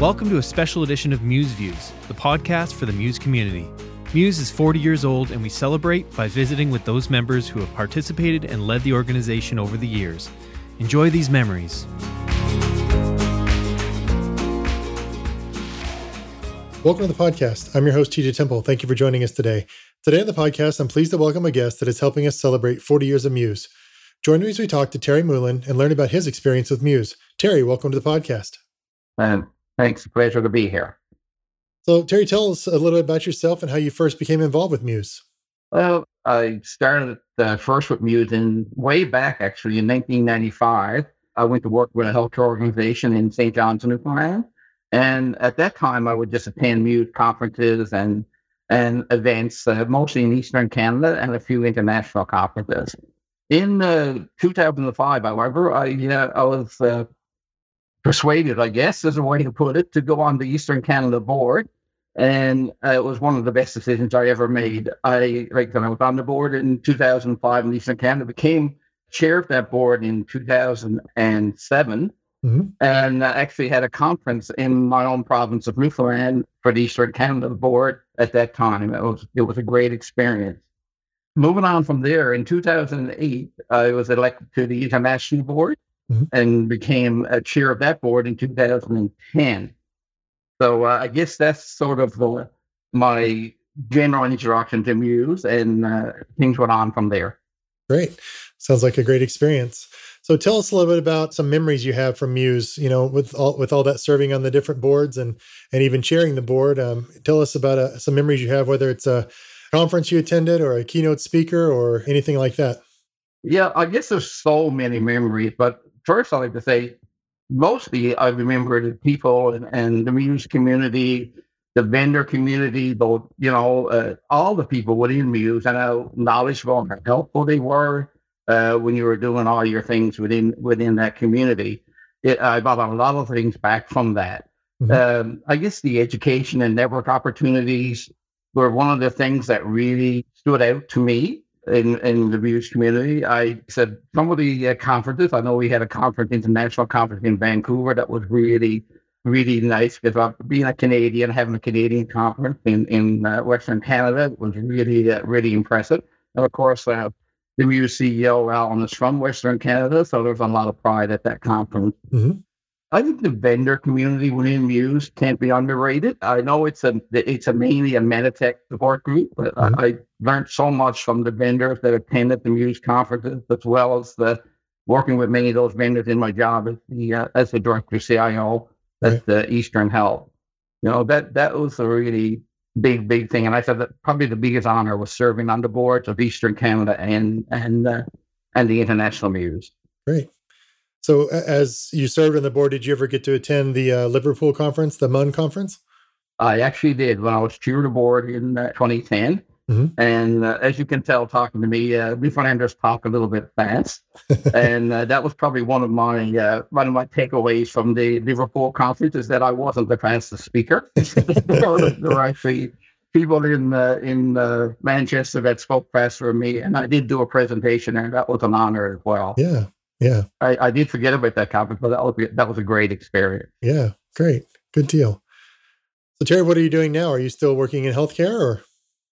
Welcome to a special edition of Muse Views, the podcast for the Muse community. Muse is 40 years old, and we celebrate by visiting with those members who have participated and led the organization over the years. Enjoy these memories. Welcome to the podcast. I'm your host, TJ Temple. Thank you for joining us today. Today on the podcast, I'm pleased to welcome a guest that is helping us celebrate 40 years of Muse. Join me as we talk to Terry Mouland and learn about his experience with Muse. Terry, welcome to the podcast. And thanks. Pleasure to be here. So, Terry, tell us a little bit about yourself and how you first became involved with Muse. Well, I started uh, first with Muse in way back, actually, in 1995. I went to work with a healthcare organization in St. John's, Newfoundland. And at that time, I would just attend Muse conferences and and events, uh, mostly in Eastern Canada and a few international conferences. In uh, 2005, however, I, uh, I was uh, persuaded, I guess, is a way to put it, to go on the Eastern Canada board. And uh, it was one of the best decisions I ever made. I, like, I was on the board in 2005 in Eastern Canada, became chair of that board in 2007 Mm-hmm. And uh, actually had a conference in my own province of Newfoundland for the Eastern Canada Board at that time. It was it was a great experience. Moving on from there, in 2008, I was elected to the International Board mm-hmm. and became a chair of that board in 2010. So uh, I guess that's sort of the, my general introduction to Muse, and uh, things went on from there. Great. Sounds like a great experience. So tell us a little bit about some memories you have from Muse. You know, with all with all that serving on the different boards and and even chairing the board. Um, tell us about uh, some memories you have, whether it's a conference you attended or a keynote speaker or anything like that. Yeah, I guess there's so many memories, but first I like to say mostly I remember the people and, and the Muse community, the vendor community, both you know, uh, all the people within Muse and how knowledgeable and helpful they were uh, when you were doing all your things within within that community. It, I got a lot of things back from that. Mm-hmm. Um, I guess the education and network opportunities were one of the things that really stood out to me in, in the Muse community. I said some of the uh, conferences, I know we had a conference, international conference in Vancouver that was really, really nice because being a Canadian, having a Canadian conference in, in uh, Western Canada was really, uh, really impressive. And of course, uh, the CEO Alan is from Western Canada, so there's a lot of pride at that conference. Mm-hmm. I think the vendor community within Muse can't be underrated. I know it's a it's a mainly a Meditech support group, but mm-hmm. I, I, learned so much from the vendors that attended the Muse conferences, as well as the working with many of those vendors in my job as the uh, as the director CIO at right. the Eastern Health. You know that that was a really big, big thing. And I said that probably the biggest honor was serving on the boards of Eastern Canada and and uh, and the International Muse. Great. So, as you served on the board, did you ever get to attend the uh, Liverpool conference, the MUN conference? I actually did when I was chair of the board in uh, 2010. Mm-hmm. And uh, as you can tell, talking to me, we uh, Newfoundlanders talk a little bit fast, and uh, that was probably one of my uh, one of my takeaways from the Liverpool conference is that I wasn't the fastest speaker. there were actually people in uh, in uh, Manchester that spoke faster than me, and I did do a presentation, and that was an honor as well. Yeah, yeah. I, I did forget about that conference, but that was that was a great experience. Yeah, great, good deal. So Terry, what are you doing now? Are you still working in healthcare, or?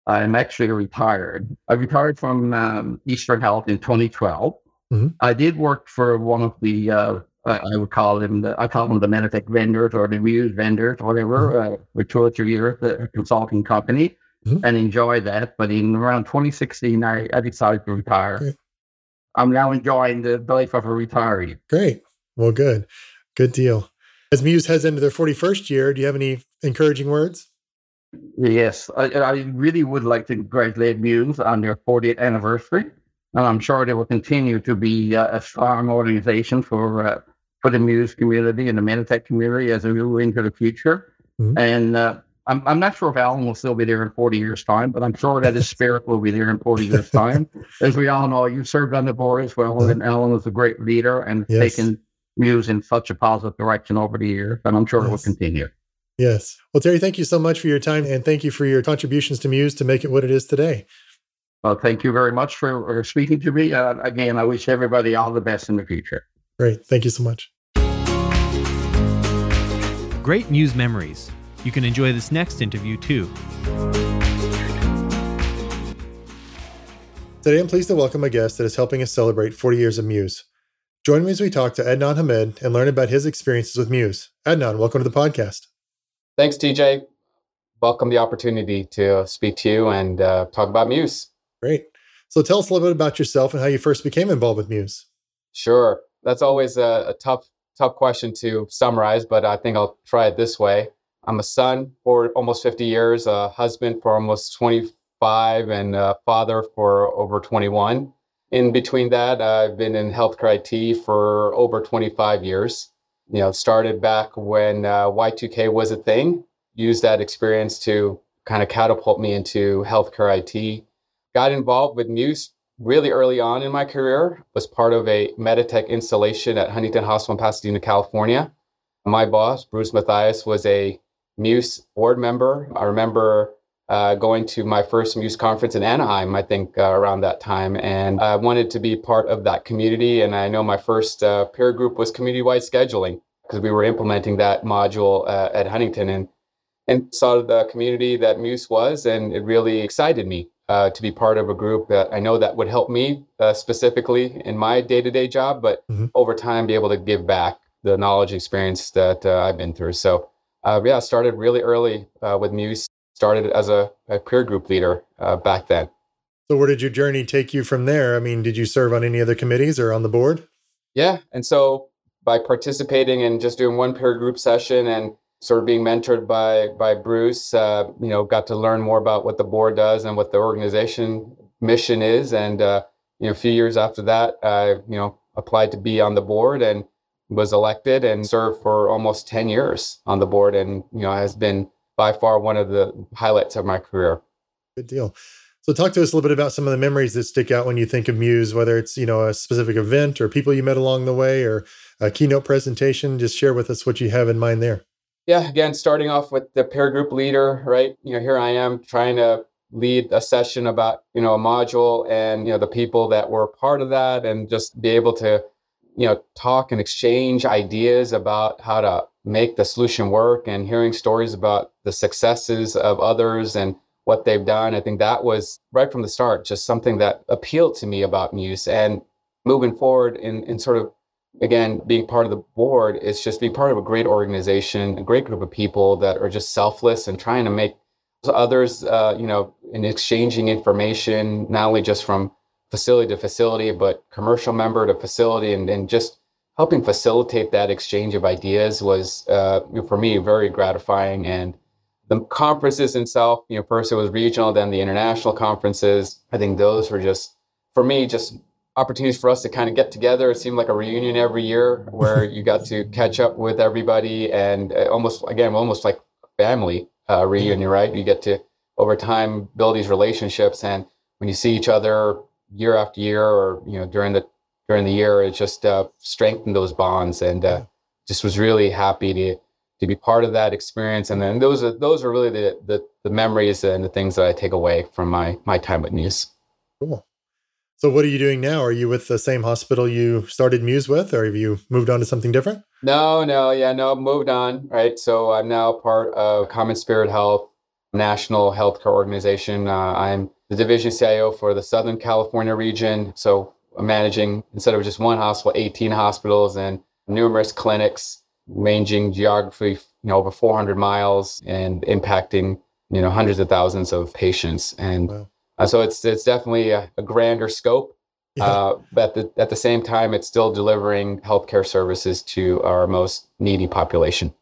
I'm actually retired. I retired from um, Eastern Health in 2012. Mm-hmm. I did work for one of the, uh, I would call them, the, I call them the Meditech vendors or the Muse vendors, whatever, mm-hmm. uh, for two or three years, the consulting company, mm-hmm. and enjoy that. But in around 2016, I, I decided to retire. Okay. I'm now enjoying the life of a retiree. Great. Well, good. Good deal. As Muse heads into their 41st year, do you have any encouraging words? Yes, I, I, really would like to congratulate Muse on their 40th anniversary, and I'm sure they will continue to be uh, a strong organization for uh, for the Muse community and the Meditech community as we move into the future. Mm-hmm. And uh, I'm I'm not sure if Alan will still be there in 40 years' time, but I'm sure that his spirit will be there in 40 years' time. as we all know, you served on the board as well, and Alan was a great leader and yes. taken Muse in such a positive direction over the years, and I'm sure yes. it will continue. Yes. Well, Terry, thank you so much for your time and thank you for your contributions to Muse to make it what it is today. Well, thank you very much for, for speaking to me. Uh, again, I wish everybody all the best in the future. Great. Thank you so much. Great Muse memories. You can enjoy this next interview too. Today, I'm pleased to welcome a guest that is helping us celebrate 40 years of Muse. Join me as we talk to Adnan Hamid and learn about his experiences with Muse. Adnan, welcome to the podcast. Thanks, TJ. Welcome the opportunity to speak to you and uh, talk about Muse. Great. So tell us a little bit about yourself and how you first became involved with Muse. Sure. That's always a, a tough, tough question to summarize, but I think I'll try it this way. I'm a son for almost 50 years, a husband for almost 25, and a father for over 21. In between that, I've been in healthcare IT for over 25 years. You know, started back when uh, Y2K was a thing. Used that experience to kind of catapult me into healthcare IT got involved with Muse really early on in my career, was part of a Meditech installation at Huntington Hospital in Pasadena, California. My boss, Bruce Matthias, was a Muse board member. I remember uh, going to my first Muse conference in Anaheim, I think, uh, around that time. And I wanted to be part of that community. And I know my first uh, peer group was community wide scheduling because we were implementing that module uh, at Huntington and, and saw the community that Muse was. And it really excited me uh, to be part of a group that I know that would help me uh, specifically in my day to day job, but mm-hmm. over time be able to give back the knowledge experience that uh, I've been through. So, uh, yeah, started really early uh, with Muse, started as a, a peer group leader uh, back then. So, where did your journey take you from there? I mean, did you serve on any other committees or on the board? Yeah. And so, by participating and just doing one peer group session and sort of being mentored by by Bruce, uh, you know, got to learn more about what the board does and what the organization mission is. And uh, you know, a few years after that, I you know applied to be on the board and was elected and served for almost ten years on the board, and you know has been by far one of the highlights of my career. Good deal. So talk to us a little bit about some of the memories that stick out when you think of Muse, whether it's, you know, a specific event or people you met along the way or a keynote presentation. Just share with us what you have in mind there yeah, again, starting off with the peer group leader, right? You know, here I am trying to lead a session about, you know, a module and, you know, the people that were part of that and just be able to, you know, talk and exchange ideas about how to make the solution work and hearing stories about the successes of others and what they've done. I think that was right from the start, just something that appealed to me about Muse and moving forward in, in sort of again, being part of the board is just being part of a great organization, a great group of people that are just selfless and trying to make others, uh, you know, in exchanging information, not only just from facility to facility, but commercial member to facility, and, and just helping facilitate that exchange of ideas was, uh, for me, very gratifying. And the conferences itself, you know, first it was regional, then the international conferences. I think those were just, for me, just opportunities for us to kind of get together. It seemed like a reunion every year where you got to catch up with everybody and uh, almost, again, almost like family uh, reunion, right? You get to over time build these relationships, and when you see each other year after year, or you know during the during the year, it just uh, strengthened those bonds, and uh, just was really happy to to be part of that experience. And then those are those are really the the, the memories and the things that I take away from my my time at Muse. Cool. So, what are you doing now? Are you with the same hospital you started Muse with, or have you moved on to something different? No, no, yeah, no, moved on. Right. So, I'm now part of Common Spirit Health, national healthcare organization. Uh, I'm the division CIO for the Southern California region. So, managing instead of just one hospital, 18 hospitals and numerous clinics, ranging geography, you know, over 400 miles and impacting, you know, hundreds of thousands of patients. And wow uh, so it's it's definitely a, a grander scope, yeah. uh, but the, at the same time, it's still delivering healthcare services to our most needy population.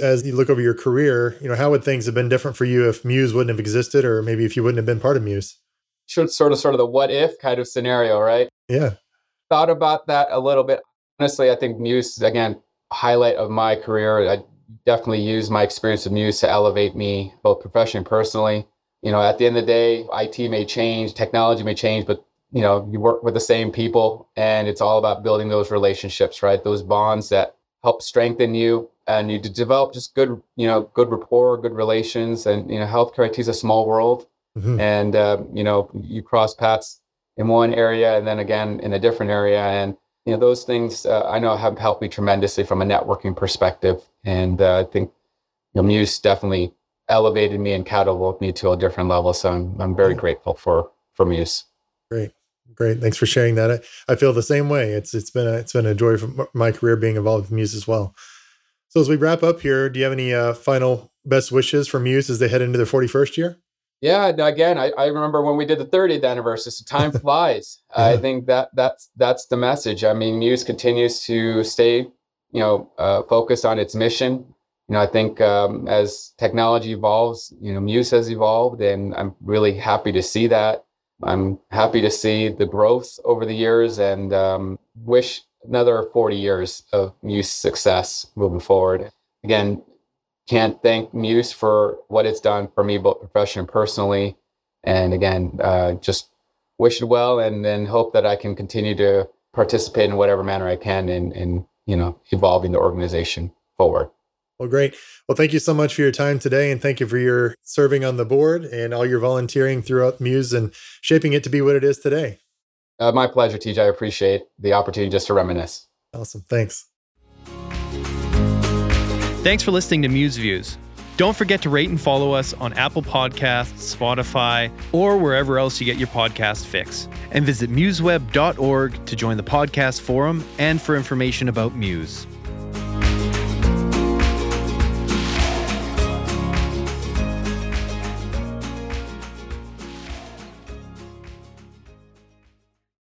As you look over your career, you know how would things have been different for you if Muse wouldn't have existed, or maybe if you wouldn't have been part of Muse? Should sort of sort of the what if kind of scenario, right? Yeah. Thought about that a little bit. Honestly, I think Muse again highlight of my career. I definitely use my experience of Muse to elevate me both professionally and personally you know, at the end of the day, IT may change, technology may change, but you know, you work with the same people and it's all about building those relationships, right? Those bonds that help strengthen you and you develop just good, you know, good rapport, good relations. And, you know, healthcare IT is a small world. Mm-hmm. And, uh, you know, you cross paths in one area and then again in a different area. And, you know, those things uh, I know have helped me tremendously from a networking perspective. And uh, I think you know, Muse definitely elevated me and catapulted me to a different level. So I'm, I'm very grateful for, for Muse. Great. Great. Thanks for sharing that. I, I feel the same way. It's, it's been a, it's been a joy for my career being involved with Muse as well. So as we wrap up here, do you have any uh, final best wishes for Muse as they head into their 41st year? Yeah, again, I, I remember when we did the 30th anniversary. So time flies. yeah. I think that that's that's the message. I mean, Muse continues to stay, you know, uh, focused on its mission. You know, I think um, as technology evolves, you know, Muse has evolved, and I'm really happy to see that. I'm happy to see the growth over the years, and um, wish another 40 years of Muse success moving forward. Again, can't thank Muse for what it's done for me, both professionally and personally. And again, uh, just wish it well, and then hope that I can continue to participate in whatever manner I can in, in you know evolving the organization forward. Well, great. Well, thank you so much for your time today, and thank you for your serving on the board and all your volunteering throughout Muse and shaping it to be what it is today. Uh, my pleasure, TJ. I appreciate the opportunity just to reminisce. Awesome. Thanks. Thanks for listening to Muse Views. Don't forget to rate and follow us on Apple Podcasts, Spotify, or wherever else you get your podcast fix. And visit museweb.org to join the podcast forum and for information about Muse.